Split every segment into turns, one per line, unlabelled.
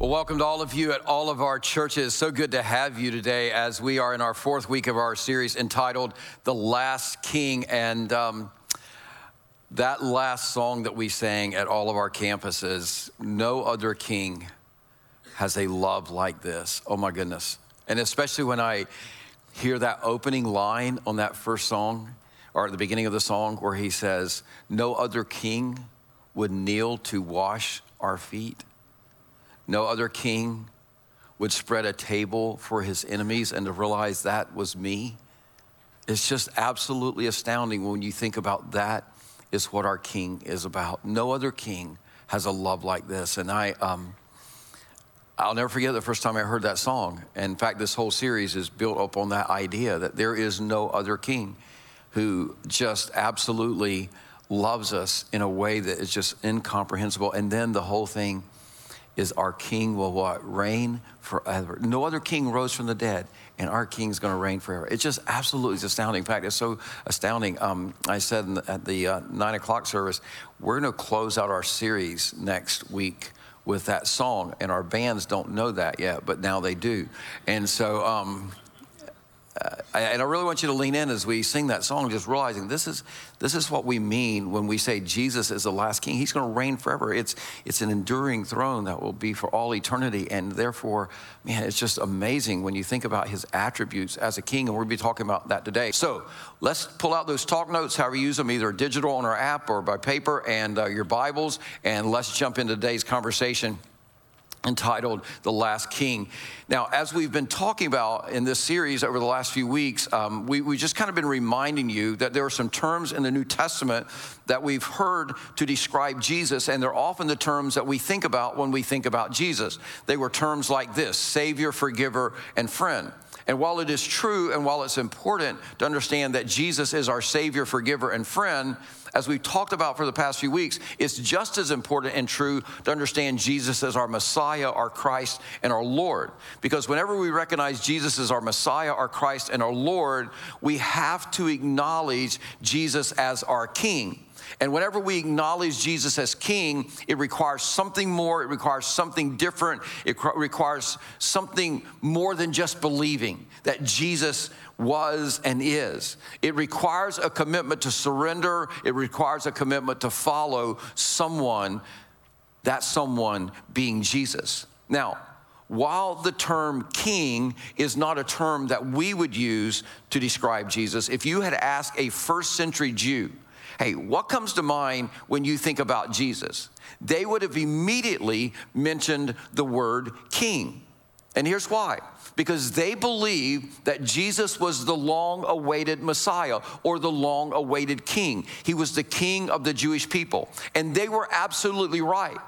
Well, welcome to all of you at all of our churches. So good to have you today as we are in our fourth week of our series entitled The Last King. And um, that last song that we sang at all of our campuses, No Other King has a love like this. Oh my goodness. And especially when I hear that opening line on that first song, or at the beginning of the song, where he says, No other king would kneel to wash our feet. No other king would spread a table for his enemies and to realize that was me. It's just absolutely astounding when you think about that is what our king is about. No other king has a love like this. And I, um, I'll never forget the first time I heard that song. And In fact, this whole series is built up on that idea that there is no other king who just absolutely loves us in a way that is just incomprehensible. And then the whole thing is our king will what? Reign forever. No other king rose from the dead, and our king's going to reign forever. It's just absolutely astounding. In fact, it's so astounding. Um, I said the, at the uh, nine o'clock service, we're going to close out our series next week with that song, and our bands don't know that yet, but now they do. And so, um, uh, and I really want you to lean in as we sing that song, just realizing this is this is what we mean when we say Jesus is the last king. He's going to reign forever. It's it's an enduring throne that will be for all eternity, and therefore, man, it's just amazing when you think about his attributes as a king. And we'll be talking about that today. So let's pull out those talk notes, however you use them, either digital on our app or by paper, and uh, your Bibles, and let's jump into today's conversation entitled The Last King. Now, as we've been talking about in this series over the last few weeks, um, we, we just kind of been reminding you that there are some terms in the New Testament that we've heard to describe Jesus, and they're often the terms that we think about when we think about Jesus. They were terms like this Savior, Forgiver, and Friend. And while it is true and while it's important to understand that Jesus is our Savior, Forgiver, and Friend, as we've talked about for the past few weeks, it's just as important and true to understand Jesus as our Messiah, our Christ, and our Lord. Because whenever we recognize Jesus as our Messiah, our Christ, and our Lord, we have to acknowledge Jesus as our King. And whenever we acknowledge Jesus as king, it requires something more, it requires something different, it requires something more than just believing that Jesus was and is. It requires a commitment to surrender, it requires a commitment to follow someone, that someone being Jesus. Now, while the term king is not a term that we would use to describe Jesus, if you had asked a first century Jew, Hey, what comes to mind when you think about Jesus? They would have immediately mentioned the word king. And here's why because they believed that Jesus was the long awaited Messiah or the long awaited king. He was the king of the Jewish people. And they were absolutely right.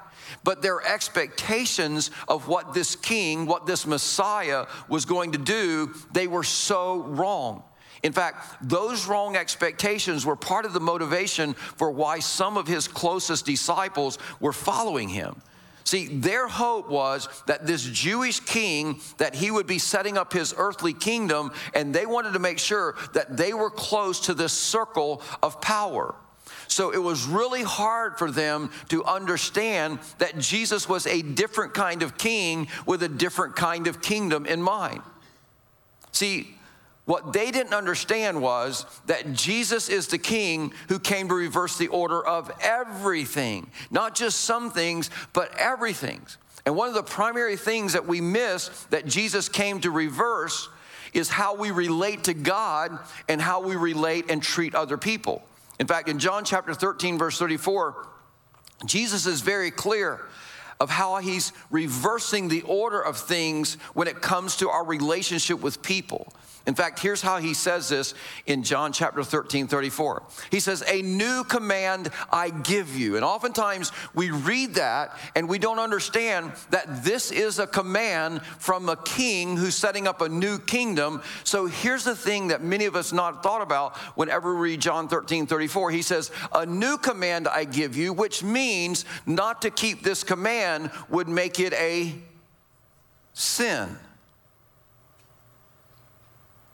But their expectations of what this king, what this Messiah was going to do, they were so wrong. In fact, those wrong expectations were part of the motivation for why some of his closest disciples were following him. See, their hope was that this Jewish king, that he would be setting up his earthly kingdom, and they wanted to make sure that they were close to this circle of power. So it was really hard for them to understand that Jesus was a different kind of king with a different kind of kingdom in mind. See, what they didn't understand was that Jesus is the king who came to reverse the order of everything, not just some things, but everything. And one of the primary things that we miss that Jesus came to reverse is how we relate to God and how we relate and treat other people. In fact, in John chapter 13, verse 34, Jesus is very clear of how he's reversing the order of things when it comes to our relationship with people. In fact, here's how he says this in John chapter 13, 34. He says, A new command I give you. And oftentimes we read that and we don't understand that this is a command from a king who's setting up a new kingdom. So here's the thing that many of us not thought about whenever we read John 13, 34. He says, A new command I give you, which means not to keep this command would make it a sin.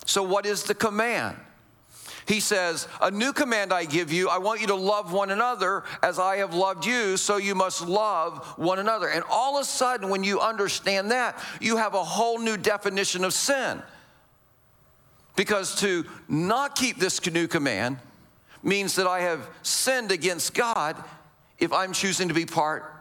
So, what is the command? he says, A new command I give you. I want you to love one another as I have loved you, so you must love one another. And all of a sudden, when you understand that, you have a whole new definition of sin. Because to not keep this new command means that I have sinned against God if I'm choosing to be part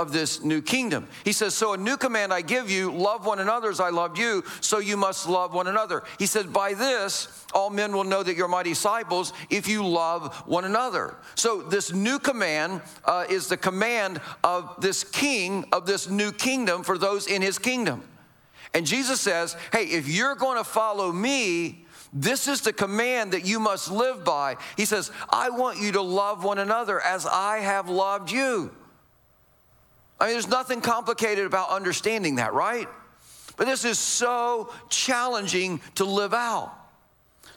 of this new kingdom. He says, So a new command I give you love one another as I loved you, so you must love one another. He said, By this, all men will know that you're my disciples if you love one another. So this new command uh, is the command of this king of this new kingdom for those in his kingdom. And Jesus says, Hey, if you're going to follow me, this is the command that you must live by. He says, I want you to love one another as I have loved you. I mean, there's nothing complicated about understanding that, right? But this is so challenging to live out.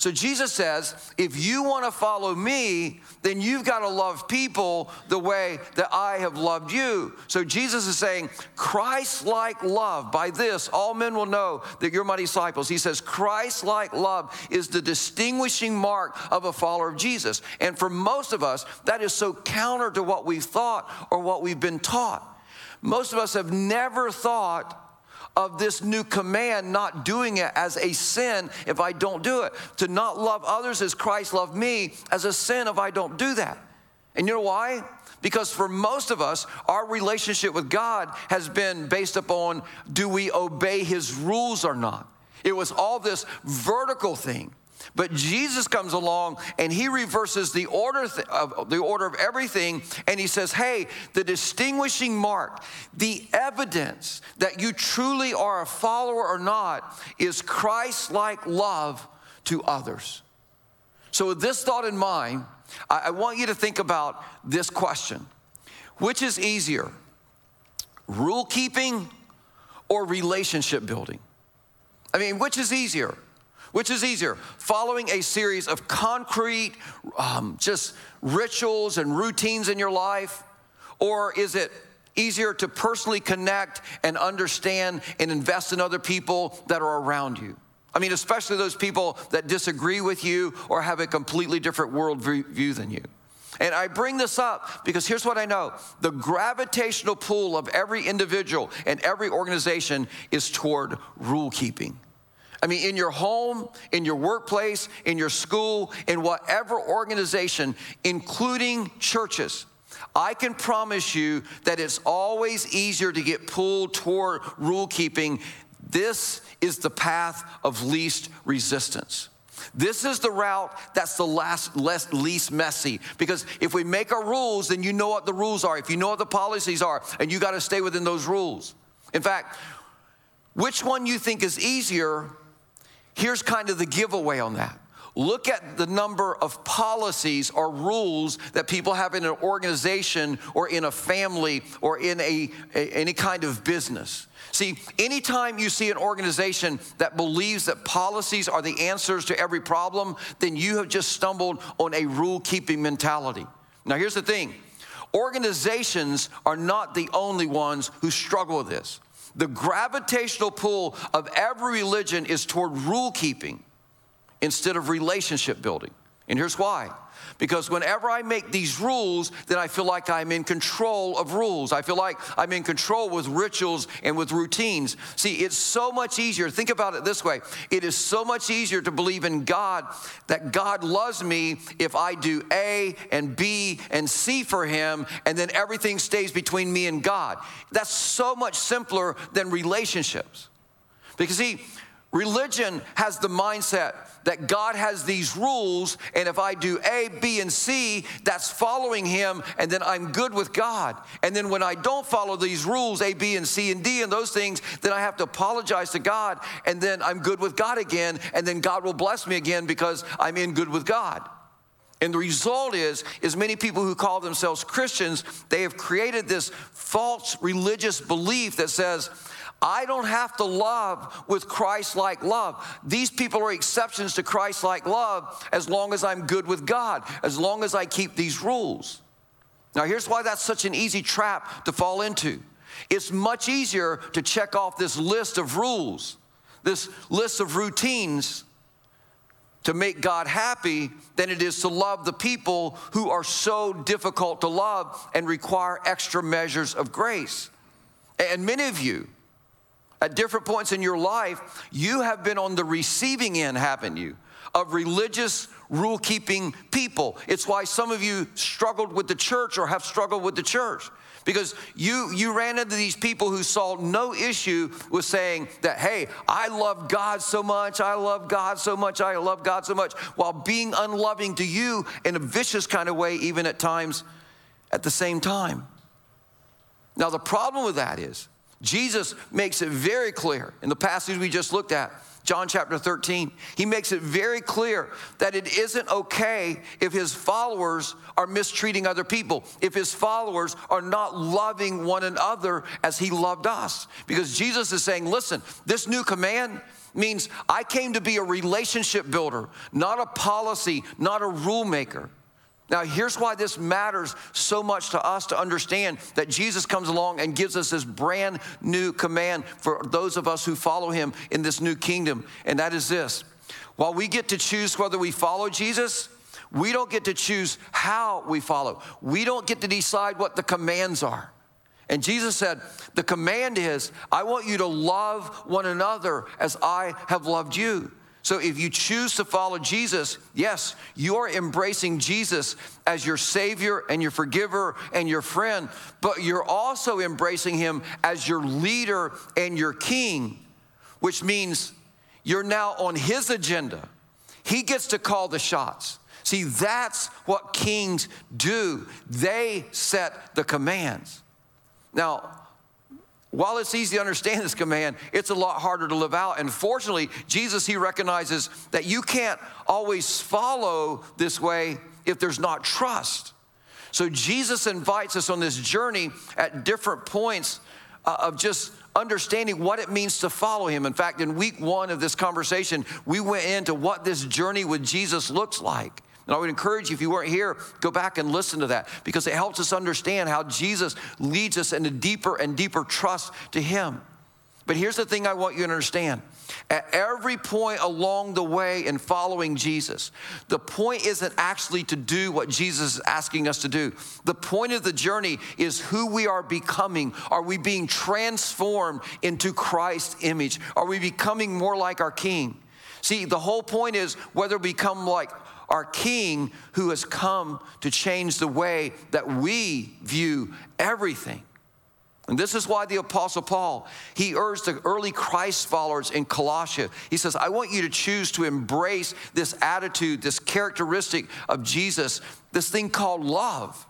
So Jesus says, if you want to follow me, then you've got to love people the way that I have loved you. So Jesus is saying, Christ like love, by this all men will know that you're my disciples. He says, Christ like love is the distinguishing mark of a follower of Jesus. And for most of us, that is so counter to what we've thought or what we've been taught. Most of us have never thought of this new command, not doing it as a sin if I don't do it. To not love others as Christ loved me as a sin if I don't do that. And you know why? Because for most of us, our relationship with God has been based upon do we obey his rules or not? It was all this vertical thing. But Jesus comes along and he reverses the order of the order of everything and he says, "Hey, the distinguishing mark, the evidence that you truly are a follower or not is Christ-like love to others." So with this thought in mind, I want you to think about this question. Which is easier? Rule keeping or relationship building? I mean, which is easier? Which is easier, following a series of concrete, um, just rituals and routines in your life? Or is it easier to personally connect and understand and invest in other people that are around you? I mean, especially those people that disagree with you or have a completely different worldview than you. And I bring this up because here's what I know the gravitational pull of every individual and every organization is toward rule keeping. I mean, in your home, in your workplace, in your school, in whatever organization, including churches. I can promise you that it's always easier to get pulled toward rule keeping. This is the path of least resistance. This is the route that's the last, less, least messy. Because if we make our rules, then you know what the rules are. If you know what the policies are, and you got to stay within those rules. In fact, which one you think is easier Here's kind of the giveaway on that. Look at the number of policies or rules that people have in an organization or in a family or in a, a, any kind of business. See, anytime you see an organization that believes that policies are the answers to every problem, then you have just stumbled on a rule keeping mentality. Now, here's the thing organizations are not the only ones who struggle with this. The gravitational pull of every religion is toward rule keeping instead of relationship building. And here's why because whenever I make these rules, then I feel like I'm in control of rules. I feel like I'm in control with rituals and with routines. See, it's so much easier. Think about it this way it is so much easier to believe in God that God loves me if I do A and B and C for Him, and then everything stays between me and God. That's so much simpler than relationships. Because, see, religion has the mindset that God has these rules, and if I do A, B, and C, that's following Him, and then I'm good with God. And then when I don't follow these rules, A, B, and C, and D, and those things, then I have to apologize to God, and then I'm good with God again, and then God will bless me again because I'm in good with God. And the result is, is many people who call themselves Christians, they have created this false religious belief that says, I don't have to love with Christ like love. These people are exceptions to Christ like love as long as I'm good with God, as long as I keep these rules. Now, here's why that's such an easy trap to fall into it's much easier to check off this list of rules, this list of routines, to make God happy than it is to love the people who are so difficult to love and require extra measures of grace. And many of you, at different points in your life, you have been on the receiving end, haven't you, of religious rule keeping people. It's why some of you struggled with the church or have struggled with the church because you you ran into these people who saw no issue with saying that hey i love god so much i love god so much i love god so much while being unloving to you in a vicious kind of way even at times at the same time now the problem with that is jesus makes it very clear in the passage we just looked at John chapter 13. He makes it very clear that it isn't okay if his followers are mistreating other people, if his followers are not loving one another as he loved us. Because Jesus is saying, listen, this new command means I came to be a relationship builder, not a policy, not a rule maker. Now, here's why this matters so much to us to understand that Jesus comes along and gives us this brand new command for those of us who follow him in this new kingdom. And that is this while we get to choose whether we follow Jesus, we don't get to choose how we follow. We don't get to decide what the commands are. And Jesus said, The command is, I want you to love one another as I have loved you. So if you choose to follow Jesus, yes, you're embracing Jesus as your Savior and your forgiver and your friend, but you're also embracing Him as your leader and your king, which means you're now on His agenda. He gets to call the shots. See, that's what kings do, they set the commands. Now, while it's easy to understand this command, it's a lot harder to live out. And fortunately, Jesus, he recognizes that you can't always follow this way if there's not trust. So Jesus invites us on this journey at different points uh, of just understanding what it means to follow him. In fact, in week one of this conversation, we went into what this journey with Jesus looks like. And I would encourage you, if you weren't here, go back and listen to that because it helps us understand how Jesus leads us into deeper and deeper trust to Him. But here's the thing I want you to understand. At every point along the way in following Jesus, the point isn't actually to do what Jesus is asking us to do. The point of the journey is who we are becoming. Are we being transformed into Christ's image? Are we becoming more like our King? See, the whole point is whether we become like our King who has come to change the way that we view everything. And this is why the Apostle Paul, he urged the early Christ followers in Colossia. He says, I want you to choose to embrace this attitude, this characteristic of Jesus, this thing called love.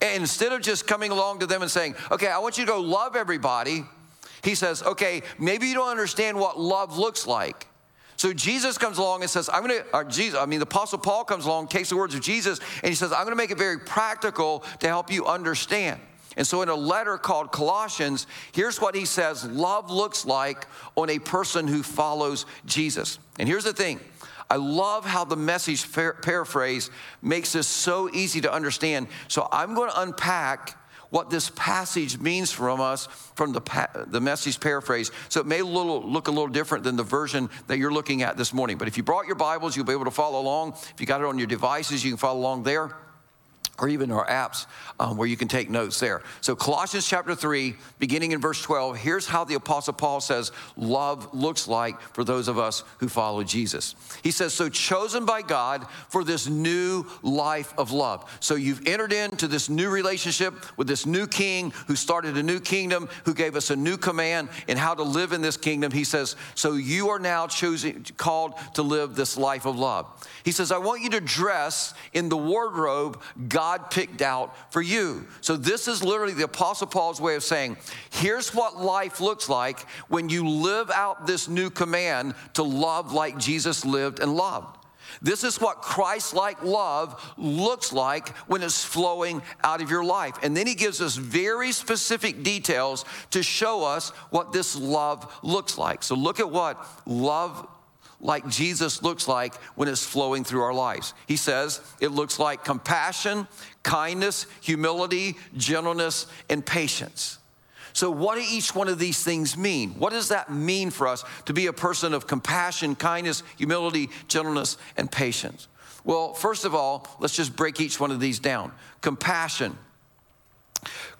And instead of just coming along to them and saying, okay, I want you to go love everybody, he says, okay, maybe you don't understand what love looks like. So Jesus comes along and says, I'm gonna, Jesus, I mean, the Apostle Paul comes along, takes the words of Jesus, and he says, I'm gonna make it very practical to help you understand. And so, in a letter called Colossians, here's what he says love looks like on a person who follows Jesus. And here's the thing I love how the message paraphrase makes this so easy to understand. So, I'm going to unpack what this passage means from us from the, the message paraphrase. So it may little, look a little different than the version that you're looking at this morning. But if you brought your Bibles, you'll be able to follow along. If you got it on your devices, you can follow along there or even our apps um, where you can take notes there. So, Colossians chapter 3, beginning in verse 12, here's how the Apostle Paul says love looks like for those of us who follow Jesus. He says, So, chosen by God for this new life of love. So, you've entered into this new relationship with this new king who started a new kingdom, who gave us a new command in how to live in this kingdom. He says, So, you are now choosing, called to live this life of love. He says, I want you to dress in the wardrobe God God picked out for you. So, this is literally the Apostle Paul's way of saying, here's what life looks like when you live out this new command to love like Jesus lived and loved. This is what Christ like love looks like when it's flowing out of your life. And then he gives us very specific details to show us what this love looks like. So look at what love like Jesus looks like when it's flowing through our lives. He says it looks like compassion, kindness, humility, gentleness, and patience. So, what do each one of these things mean? What does that mean for us to be a person of compassion, kindness, humility, gentleness, and patience? Well, first of all, let's just break each one of these down. Compassion.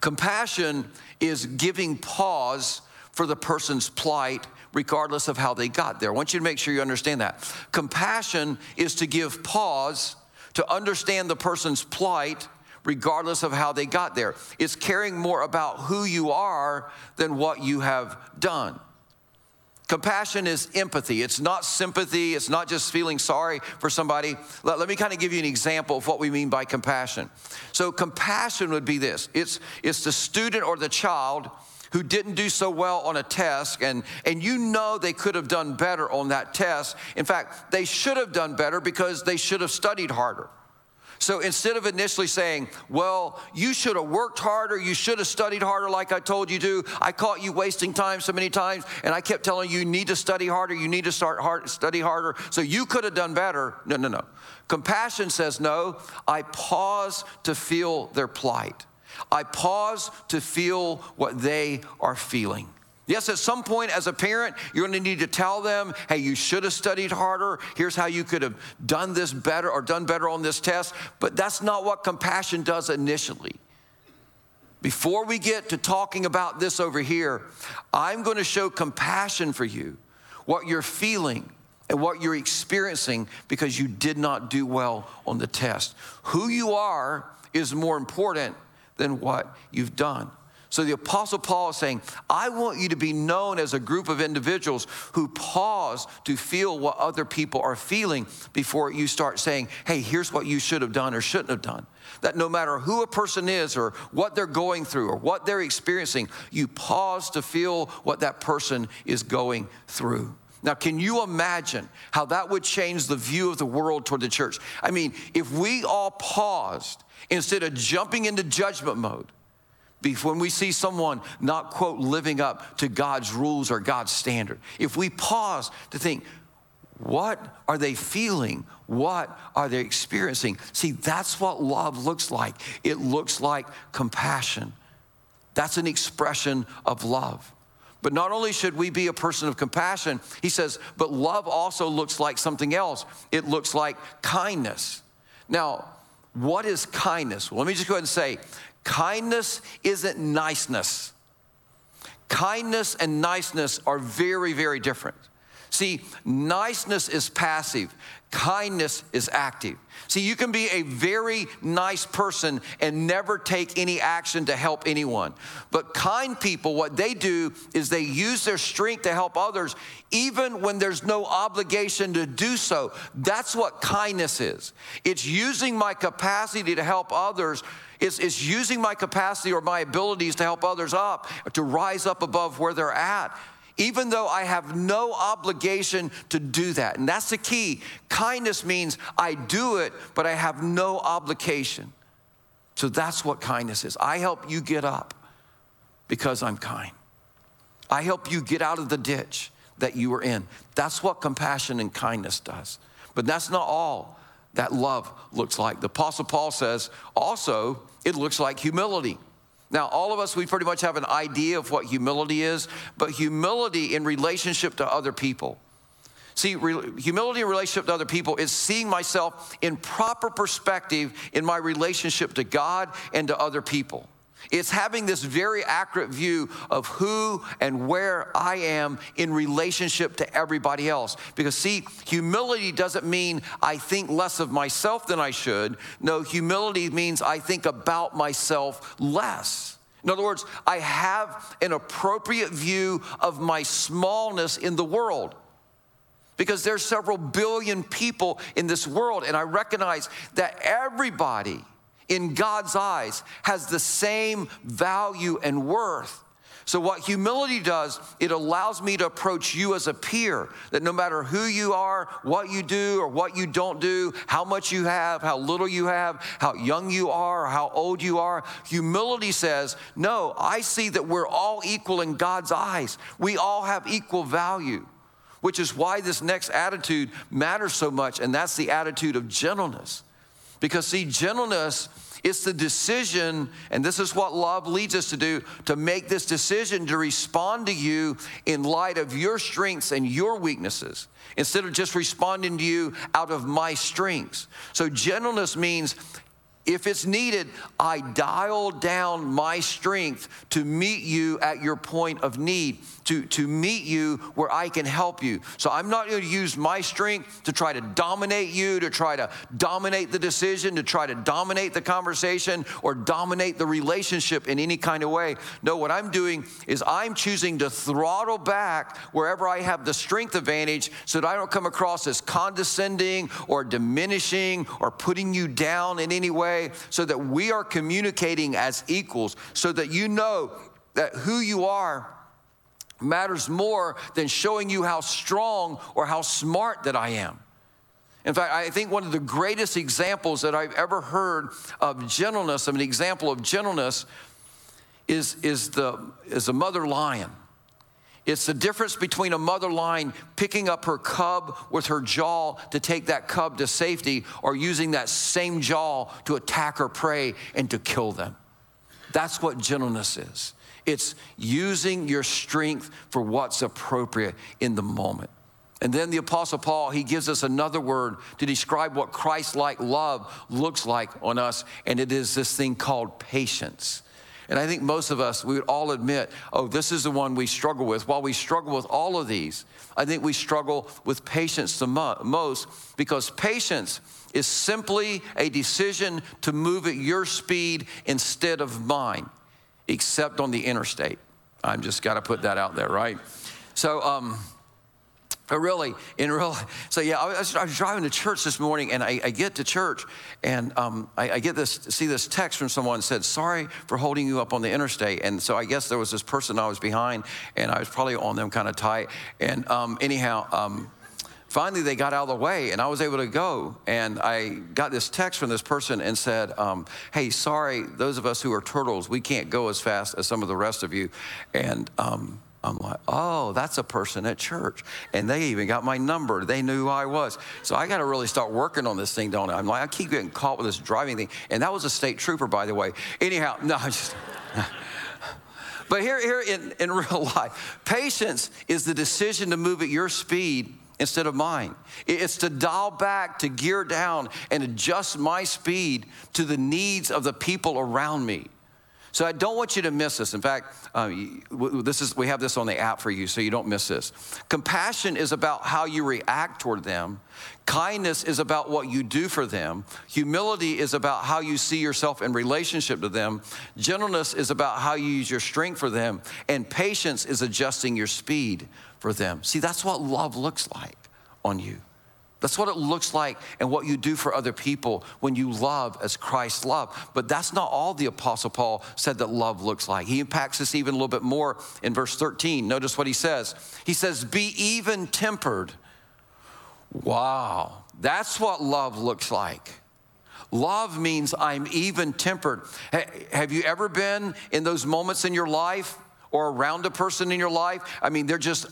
Compassion is giving pause for the person's plight, regardless of how they got there. I want you to make sure you understand that. Compassion is to give pause to understand the person's plight regardless of how they got there. It's caring more about who you are than what you have done. Compassion is empathy. It's not sympathy. It's not just feeling sorry for somebody. Let, let, me kind of give you an example of what we mean by compassion. So, compassion would be this it's, it's the student or the child who didn't do so well on a test, and, and you know they could have done better on that test. In fact, they should have done better because they should have studied harder. So instead of initially saying, Well, you should have worked harder, you should have studied harder like I told you to, I caught you wasting time so many times, and I kept telling you, you need to study harder, you need to start hard, study harder, so you could have done better. No, no, no. Compassion says, No, I pause to feel their plight. I pause to feel what they are feeling. Yes, at some point as a parent, you're going to need to tell them, hey, you should have studied harder. Here's how you could have done this better or done better on this test. But that's not what compassion does initially. Before we get to talking about this over here, I'm going to show compassion for you, what you're feeling and what you're experiencing because you did not do well on the test. Who you are is more important than what you've done. So the Apostle Paul is saying, I want you to be known as a group of individuals who pause to feel what other people are feeling before you start saying, hey, here's what you should have done or shouldn't have done. That no matter who a person is or what they're going through or what they're experiencing, you pause to feel what that person is going through. Now, can you imagine how that would change the view of the world toward the church? I mean, if we all paused instead of jumping into judgment mode, when we see someone not, quote, living up to God's rules or God's standard, if we pause to think, what are they feeling? What are they experiencing? See, that's what love looks like. It looks like compassion. That's an expression of love. But not only should we be a person of compassion, he says, but love also looks like something else. It looks like kindness. Now, what is kindness? Well, let me just go ahead and say kindness isn't niceness. Kindness and niceness are very, very different. See, niceness is passive, kindness is active. See, you can be a very nice person and never take any action to help anyone. But kind people, what they do is they use their strength to help others, even when there's no obligation to do so. That's what kindness is. It's using my capacity to help others. It's, it's using my capacity or my abilities to help others up, to rise up above where they're at even though I have no obligation to do that. And that's the key. Kindness means I do it, but I have no obligation. So that's what kindness is. I help you get up because I'm kind. I help you get out of the ditch that you were in. That's what compassion and kindness does. But that's not all that love looks like. The Apostle Paul says also it looks like humility. Now, all of us, we pretty much have an idea of what humility is, but humility in relationship to other people. See, re- humility in relationship to other people is seeing myself in proper perspective in my relationship to God and to other people. It's having this very accurate view of who and where I am in relationship to everybody else. Because, see, humility doesn't mean I think less of myself than I should. No, humility means I think about myself less. In other words, I have an appropriate view of my smallness in the world because there's several billion people in this world and i recognize that everybody in God's eyes has the same value and worth. So, what humility does, it allows me to approach you as a peer, that no matter who you are, what you do, or what you don't do, how much you have, how little you have, how young you are, or how old you are, humility says, No, I see that we're all equal in God's eyes. We all have equal value, which is why this next attitude matters so much, and that's the attitude of gentleness. Because, see, gentleness It's the decision, and this is what love leads us to do, to make this decision to respond to you in light of your strengths and your weaknesses, instead of just responding to you out of my strengths. So, gentleness means if it's needed, I dial down my strength to meet you at your point of need, to, to meet you where I can help you. So I'm not going to use my strength to try to dominate you, to try to dominate the decision, to try to dominate the conversation, or dominate the relationship in any kind of way. No, what I'm doing is I'm choosing to throttle back wherever I have the strength advantage so that I don't come across as condescending or diminishing or putting you down in any way so that we are communicating as equals, so that you know that who you are matters more than showing you how strong or how smart that I am. In fact, I think one of the greatest examples that I've ever heard of gentleness, of an example of gentleness, is, is, the, is a mother lion. It's the difference between a mother lion picking up her cub with her jaw to take that cub to safety or using that same jaw to attack her prey and to kill them. That's what gentleness is. It's using your strength for what's appropriate in the moment. And then the Apostle Paul, he gives us another word to describe what Christ like love looks like on us, and it is this thing called patience. And I think most of us, we would all admit, oh, this is the one we struggle with. While we struggle with all of these, I think we struggle with patience the most because patience is simply a decision to move at your speed instead of mine, except on the interstate. I'm just got to put that out there, right? So, um, but really, in real, so yeah, I was, I was, driving to church this morning, and I, I get to church, and um, I, I, get this, see this text from someone said, "Sorry for holding you up on the interstate." And so I guess there was this person I was behind, and I was probably on them kind of tight. And um, anyhow, um, finally they got out of the way, and I was able to go. And I got this text from this person and said, um, "Hey, sorry, those of us who are turtles, we can't go as fast as some of the rest of you." And um, I'm like, oh, that's a person at church. And they even got my number. They knew who I was. So I got to really start working on this thing, don't I? I'm like, I keep getting caught with this driving thing. And that was a state trooper, by the way. Anyhow, no, I just. but here, here in, in real life, patience is the decision to move at your speed instead of mine. It's to dial back, to gear down, and adjust my speed to the needs of the people around me. So I don't want you to miss this. In fact, uh, this is, we have this on the app for you so you don't miss this. Compassion is about how you react toward them. Kindness is about what you do for them. Humility is about how you see yourself in relationship to them. Gentleness is about how you use your strength for them. And patience is adjusting your speed for them. See, that's what love looks like on you. That's what it looks like and what you do for other people when you love as Christ loved. But that's not all the Apostle Paul said that love looks like. He impacts this even a little bit more in verse 13. Notice what he says. He says, Be even tempered. Wow, that's what love looks like. Love means I'm even tempered. Have you ever been in those moments in your life or around a person in your life. I mean, they're just,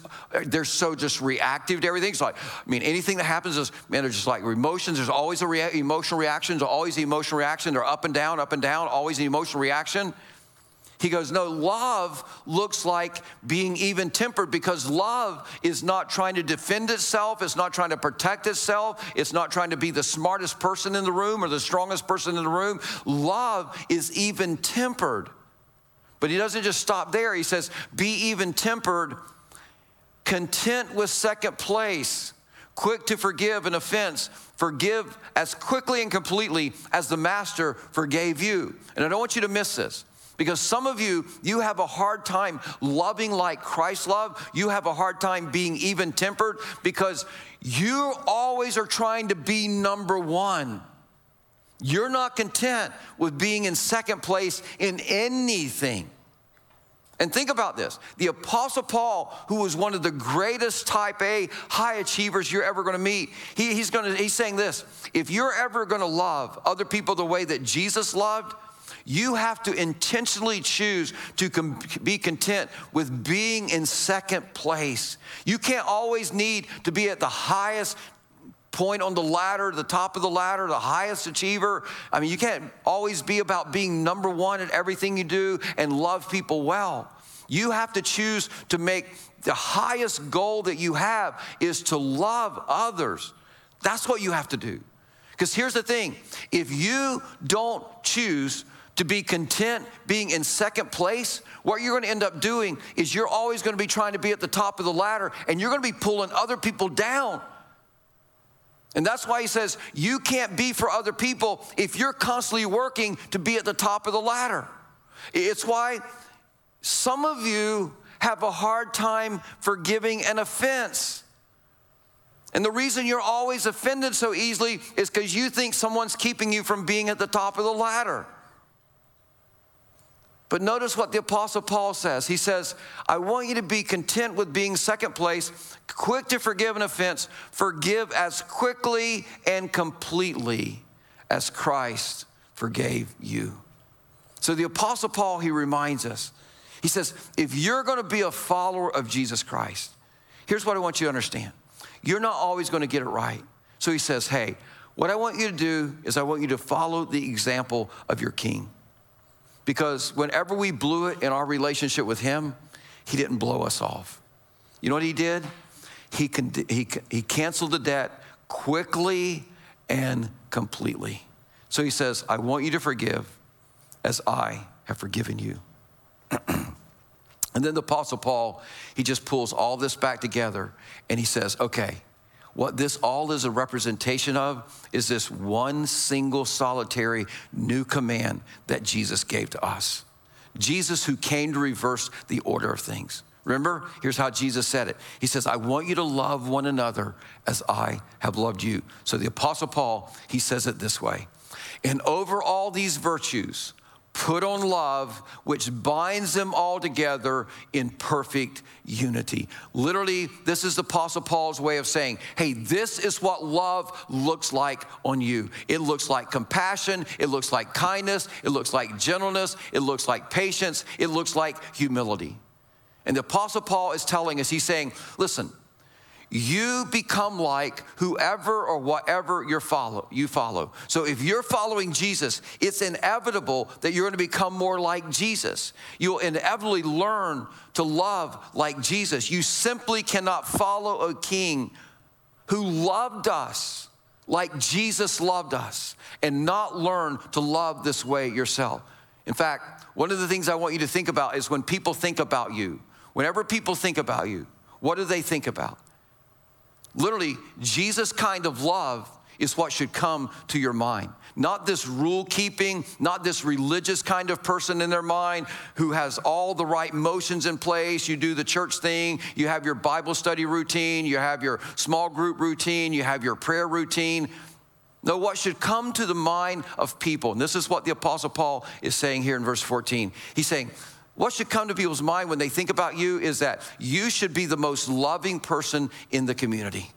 they're so just reactive to everything. It's like, I mean, anything that happens is, man, they're just like emotions. There's always a rea- emotional reaction. There's always the emotional reaction. They're up and down, up and down, always the emotional reaction. He goes, No, love looks like being even tempered because love is not trying to defend itself. It's not trying to protect itself. It's not trying to be the smartest person in the room or the strongest person in the room. Love is even tempered. But he doesn't just stop there. He says, Be even tempered, content with second place, quick to forgive an offense, forgive as quickly and completely as the master forgave you. And I don't want you to miss this. Because some of you, you have a hard time loving like Christ loved. You have a hard time being even tempered because you always are trying to be number one. You're not content with being in second place in anything. And think about this the Apostle Paul, who was one of the greatest type A high achievers you're ever to meet, he, he's, gonna, he's saying this if you're ever to love other people the way that Jesus loved, you have to intentionally choose to com- be content with being in second place. You can't always need to be at the highest point on the ladder, the top of the ladder, the highest achiever. I mean, you can't always be about being number one at everything you do and love people well. You have to choose to make the highest goal that you have is to love others. That's what you have to do. Because here's the thing if you don't choose to be content being in second place, what you're going to end up doing is you're always going to be trying to be at the top of the ladder and you're going to be pulling other people down. And that's why he says you can't be for other people if you're constantly working to be at the top of the ladder. It's why some of you have a hard time forgiving an offense. And the reason you're always offended so easily is because you think someone's keeping you from being at the top of the ladder. But notice what the Apostle Paul says. He says, I want you to be content with being second place, quick to forgive an offense, forgive as quickly and completely as Christ forgave you. So the Apostle Paul, he reminds us, he says, if you're going to be a follower of Jesus Christ, here's what I want you to understand you're not always going to get it right. So he says, hey, what I want you to do is I want you to follow the example of your king. Because whenever we blew it in our relationship with him, he didn't blow us off. You know what he did? He, con- he, he canceled the debt quickly and completely. So he says, I want you to forgive as I have forgiven you. and then the Apostle Paul, he just pulls all this back together and he says, okay, what this all is a representation of is this one single solitary new command that Jesus gave to us. Jesus, who came to reverse the order of things. Remember, here's how Jesus said it. He says, I want you to love one another as I have loved you. So the Apostle Paul, he says it this way. And over all these virtues, put on love, which binds them all together in perfect unity. Literally, this is the Apostle Paul's way of saying, hey, this is what love looks like on you. It looks like compassion, it looks like kindness, it looks like gentleness, it looks like patience, it looks like humility. And the Apostle Paul is telling us, he's saying, listen, you become like whoever or whatever you follow you follow. So if you're following jesus it's inevitable that you're going to become more like jesus. You'll inevitably learn to love like jesus. You simply cannot follow a king who loved us like jesus loved us and not learn to love this way yourself. In fact one of the things i want you to think about is when people think about you whenever people think about you what do they think about Literally, Jesus' kind of love is what should come to your mind. Not this rule keeping, not this religious kind of person in their mind who has all the right motions in place. You do the church thing, you have your Bible study routine, you have your small group routine, you have your prayer routine. No, what should come to the mind of people, and this is what the Apostle Paul is saying here in verse 14. He's saying, what should come to people's mind when they think about you is that you should be the most loving person in the community.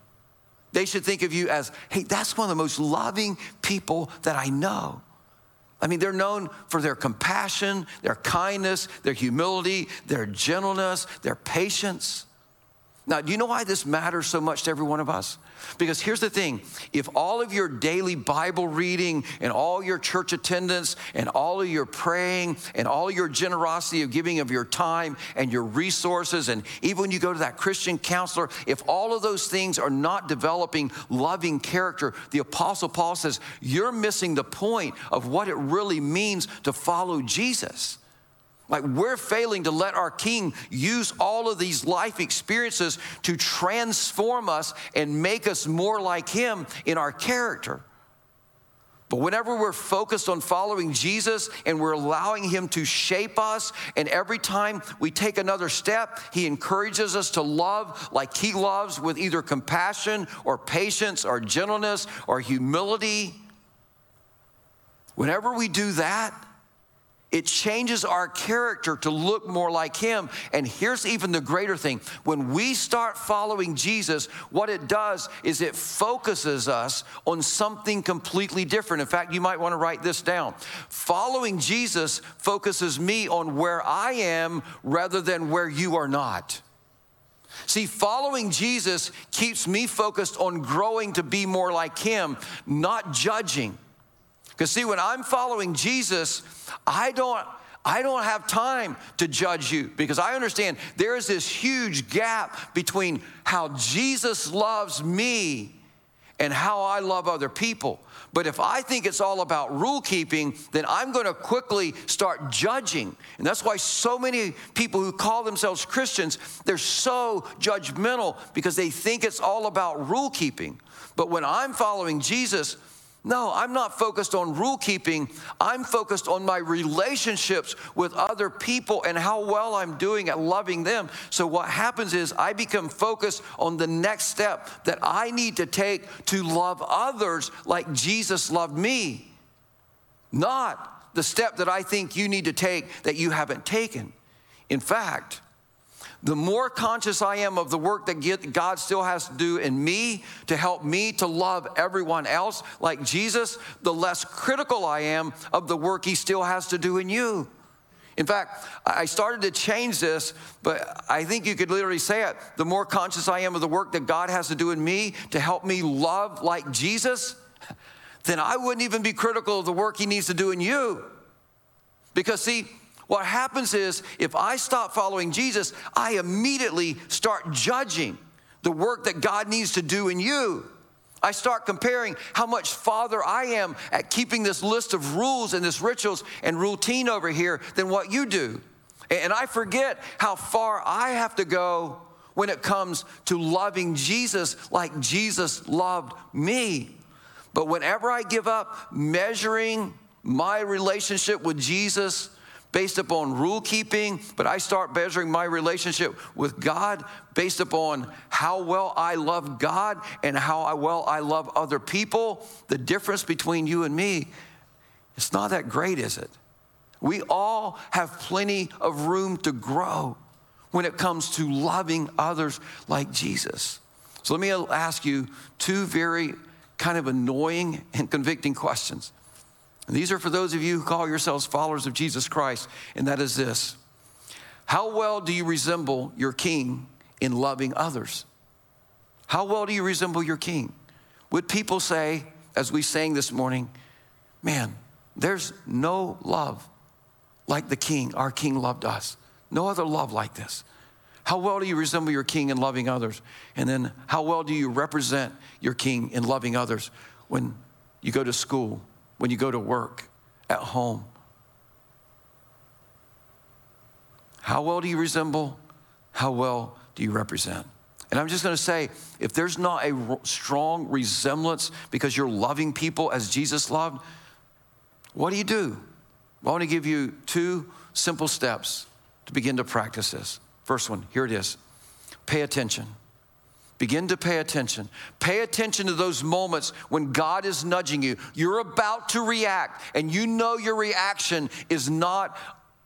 They should think of you as, hey, that's one of the most loving people that I know. I mean, they're known for their compassion, their kindness, their humility, their gentleness, their patience. Now, do you know why this matters so much to every one of us? Because here's the thing if all of your daily Bible reading and all your church attendance and all of your praying and all your generosity of giving of your time and your resources, and even when you go to that Christian counselor, if all of those things are not developing loving character, the Apostle Paul says you're missing the point of what it really means to follow Jesus. Like we're failing to let our King use all of these life experiences to transform us and make us more like Him in our character. But whenever we're focused on following Jesus and we're allowing Him to shape us, and every time we take another step, He encourages us to love like He loves with either compassion or patience or gentleness or humility. Whenever we do that, it changes our character to look more like Him. And here's even the greater thing when we start following Jesus, what it does is it focuses us on something completely different. In fact, you might want to write this down. Following Jesus focuses me on where I am rather than where you are not. See, following Jesus keeps me focused on growing to be more like him, not judging. Because see, when I'm following Jesus, I don't I don't have time to judge you because I understand there is this huge gap between how Jesus loves me and how I love other people. But if I think it's all about rule keeping, then I'm going to quickly start judging. And that's why so many people who call themselves Christians, they're so judgmental because they think it's all about rule keeping. But when I'm following Jesus, no, I'm not focused on rule keeping. I'm focused on my relationships with other people and how well I'm doing at loving them. So, what happens is I become focused on the next step that I need to take to love others like Jesus loved me, not the step that I think you need to take that you haven't taken. In fact, the more conscious I am of the work that God still has to do in me to help me to love everyone else like Jesus, the less critical I am of the work He still has to do in you. In fact, I started to change this, but I think you could literally say it. The more conscious I am of the work that God has to do in me to help me love like Jesus, then I wouldn't even be critical of the work He needs to do in you. Because, see, what happens is, if I stop following Jesus, I immediately start judging the work that God needs to do in you. I start comparing how much farther I am at keeping this list of rules and this rituals and routine over here than what you do. And I forget how far I have to go when it comes to loving Jesus like Jesus loved me. But whenever I give up measuring my relationship with Jesus based upon rule keeping, but I start measuring my relationship with God based upon how well I love God and how well I love other people, the difference between you and me, it's not that great, is it? We all have plenty of room to grow when it comes to loving others like Jesus. So let me ask you two very kind of annoying and convicting questions. And these are for those of you who call yourselves followers of Jesus Christ, and that is this How well do you resemble your king in loving others? How well do you resemble your king? Would people say, as we sang this morning, man, there's no love like the king, our king loved us. No other love like this. How well do you resemble your king in loving others? And then how well do you represent your king in loving others when you go to school, when you go to work, at home? How well do you resemble? How well do you represent? And I'm just going to say if there's not a strong resemblance because you're loving people as Jesus loved, what do you do? Well, I want to give you two simple steps to begin to practice this. First one, here it is pay attention. Begin to pay attention. Pay attention to those moments when God is nudging you. You're about to react, and you know your reaction is not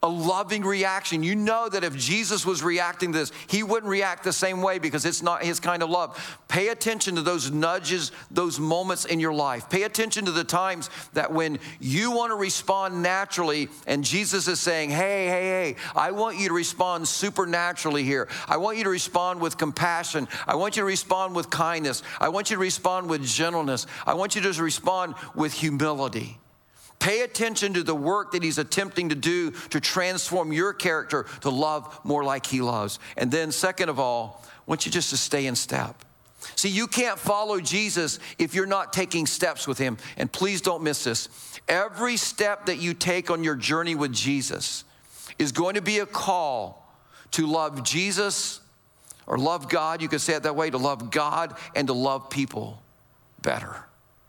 a loving reaction. You know that if Jesus was reacting to this, he wouldn't react the same way because it's not his kind of love. Pay attention to those nudges, those moments in your life. Pay attention to the times that when you want to respond naturally and Jesus is saying, hey, hey, hey, I want you to respond supernaturally here. I want you to respond with compassion. I want you to respond with kindness. I want you to respond with gentleness. I want you to respond with humility. Pay attention to the work that he's attempting to do to transform your character to love more like he loves. And then, second of all, I want you just to stay in step. See, you can't follow Jesus if you're not taking steps with him. And please don't miss this. Every step that you take on your journey with Jesus is going to be a call to love Jesus or love God. You could say it that way to love God and to love people better.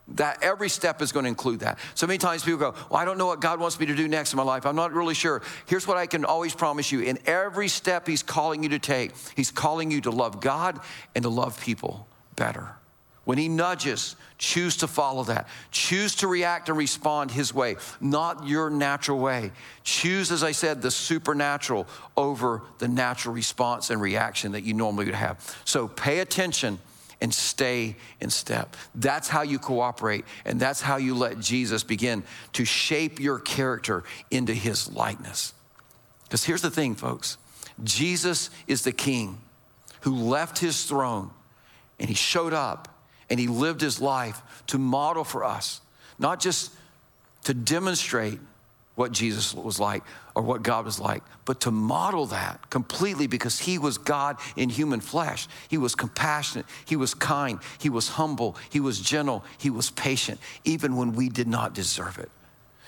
That every step is going to include that. So many times people go, Well, I don't know what God wants me to do next in my life. I'm not really sure. Here's what I can always promise you in every step He's calling you to take, He's calling you to love God and to love people better. When He nudges, choose to follow that. Choose to react and respond His way, not your natural way. Choose, as I said, the supernatural over the natural response and reaction that you normally would have. So pay attention and stay in step. That's how you cooperate, and that's how you let Jesus begin to shape your character into his likeness. Because here's the thing, folks Jesus is the king who left his throne and he showed up and he lived his life to model for us, not just to demonstrate what Jesus was like or what God was like, but to model that completely because he was God in human flesh. He was compassionate, he was kind, he was humble, he was gentle, he was patient, even when we did not deserve it.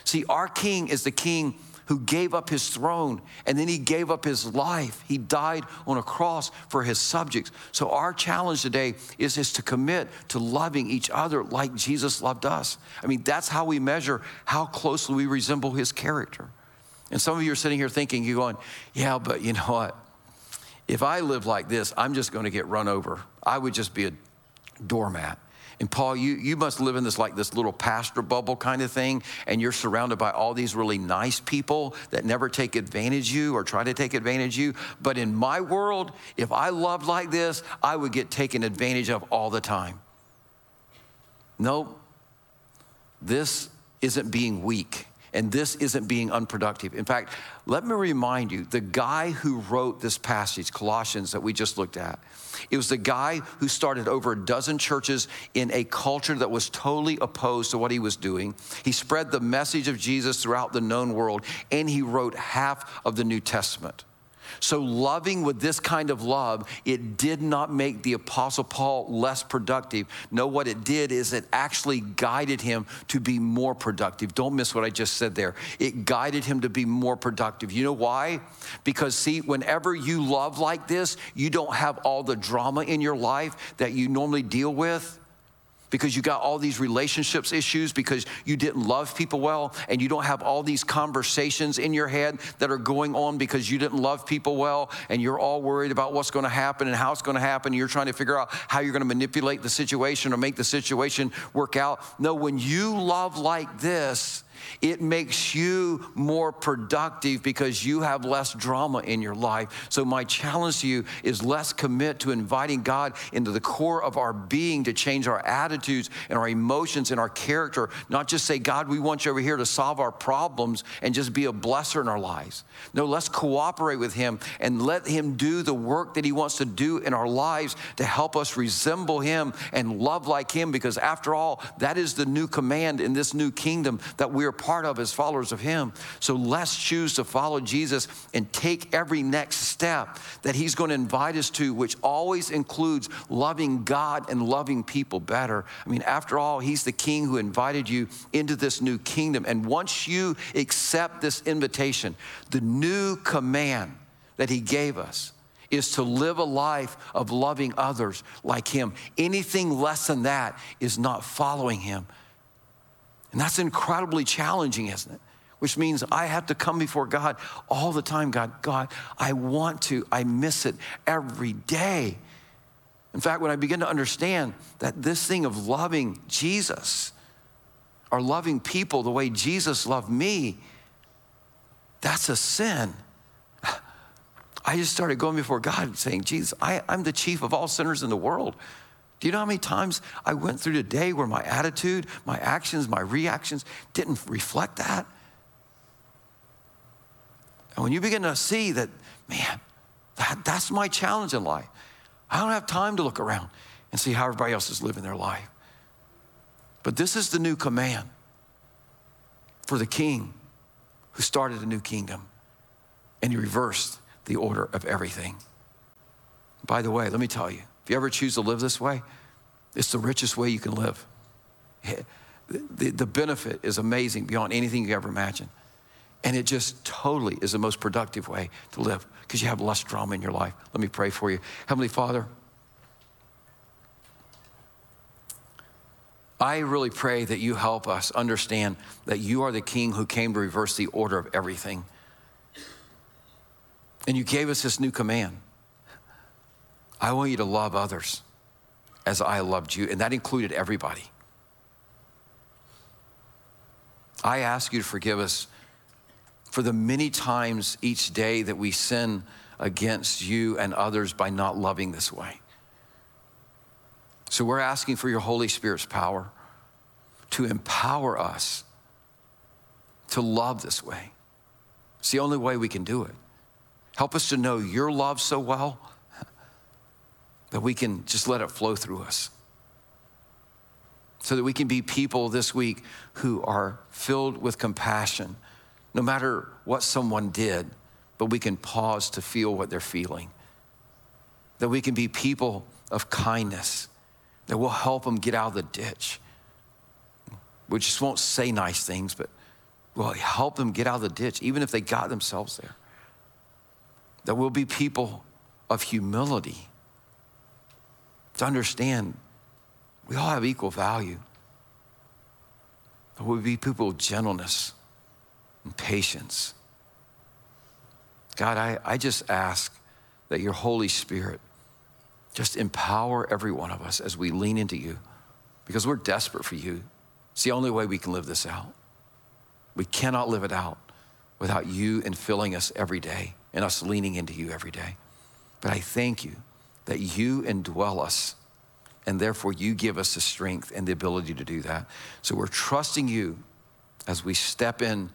See, our king is the king who gave up his throne and then he gave up his life. He died on a cross for his subjects. So, our challenge today is, is to commit to loving each other like Jesus loved us. I mean, that's how we measure how closely we resemble his character. And some of you are sitting here thinking, you're going, yeah, but you know what? If I live like this, I'm just going to get run over. I would just be a doormat. And Paul, you, you must live in this like this little pastor bubble kind of thing, and you're surrounded by all these really nice people that never take advantage of you or try to take advantage of you. But in my world, if I loved like this, I would get taken advantage of all the time. Nope. This isn't being weak. And this isn't being unproductive. In fact, let me remind you the guy who wrote this passage, Colossians, that we just looked at, it was the guy who started over a dozen churches in a culture that was totally opposed to what he was doing. He spread the message of Jesus throughout the known world, and he wrote half of the New Testament. So, loving with this kind of love, it did not make the Apostle Paul less productive. No, what it did is it actually guided him to be more productive. Don't miss what I just said there. It guided him to be more productive. You know why? Because, see, whenever you love like this, you don't have all the drama in your life that you normally deal with because you got all these relationships issues because you didn't love people well and you don't have all these conversations in your head that are going on because you didn't love people well and you're all worried about what's going to happen and how it's going to happen and you're trying to figure out how you're going to manipulate the situation or make the situation work out. No when you love like this it makes you more productive because you have less drama in your life. So, my challenge to you is let's commit to inviting God into the core of our being to change our attitudes and our emotions and our character, not just say, God, we want you over here to solve our problems and just be a blesser in our lives. No, let's cooperate with Him and let Him do the work that He wants to do in our lives to help us resemble Him and love like Him because, after all, that is the new command in this new kingdom that are part of as followers of Him. So let's choose to follow Jesus and take every next step that He's going to invite us to, which always includes loving God and loving people better. I mean, after all, He's the King who invited you into this new kingdom. And once you accept this invitation, the new command that He gave us is to live a life of loving others like Him. Anything less than that is not following Him. And that's incredibly challenging, isn't it? Which means I have to come before God all the time. God, God, I want to, I miss it every day. In fact, when I begin to understand that this thing of loving Jesus or loving people the way Jesus loved me, that's a sin. I just started going before God saying, Jesus, I, I'm the chief of all sinners in the world. Do you know how many times I went through the day where my attitude, my actions, my reactions didn't reflect that? And when you begin to see that, man, that, that's my challenge in life. I don't have time to look around and see how everybody else is living their life. But this is the new command for the king who started a new kingdom and he reversed the order of everything. By the way, let me tell you, if you ever choose to live this way, it's the richest way you can live. The, the benefit is amazing beyond anything you ever imagine. And it just totally is the most productive way to live because you have less drama in your life. Let me pray for you. Heavenly Father, I really pray that you help us understand that you are the king who came to reverse the order of everything. And you gave us this new command I want you to love others as I loved you, and that included everybody. I ask you to forgive us for the many times each day that we sin against you and others by not loving this way. So we're asking for your Holy Spirit's power to empower us to love this way. It's the only way we can do it. Help us to know your love so well we can just let it flow through us. So that we can be people this week who are filled with compassion, no matter what someone did, but we can pause to feel what they're feeling. That we can be people of kindness, that will help them get out of the ditch. We just won't say nice things, but we'll help them get out of the ditch, even if they got themselves there. That we'll be people of humility to understand we all have equal value. But we'll be people of gentleness and patience. God, I, I just ask that your Holy Spirit just empower every one of us as we lean into you because we're desperate for you. It's the only way we can live this out. We cannot live it out without you infilling us every day and us leaning into you every day. But I thank you that you indwell us and therefore you give us the strength and the ability to do that. So we're trusting you as we step in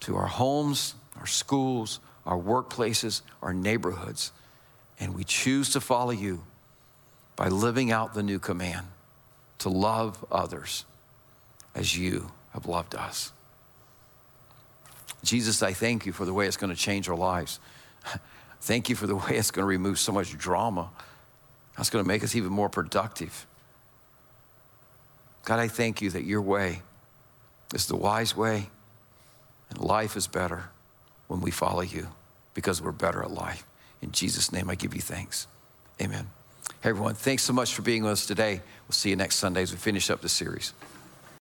to our homes, our schools, our workplaces, our neighborhoods, and we choose to follow you by living out the new command to love others as you have loved us. Jesus, I thank you for the way it's going to change our lives. thank you for the way it's going to remove so much drama. That's going to make us even more productive. God, I thank you that your way is the wise way, and life is better when we follow you because we're better at life. In Jesus' name, I give you thanks. Amen. Hey, everyone, thanks so much for being with us today. We'll see you next Sunday as we finish up the series.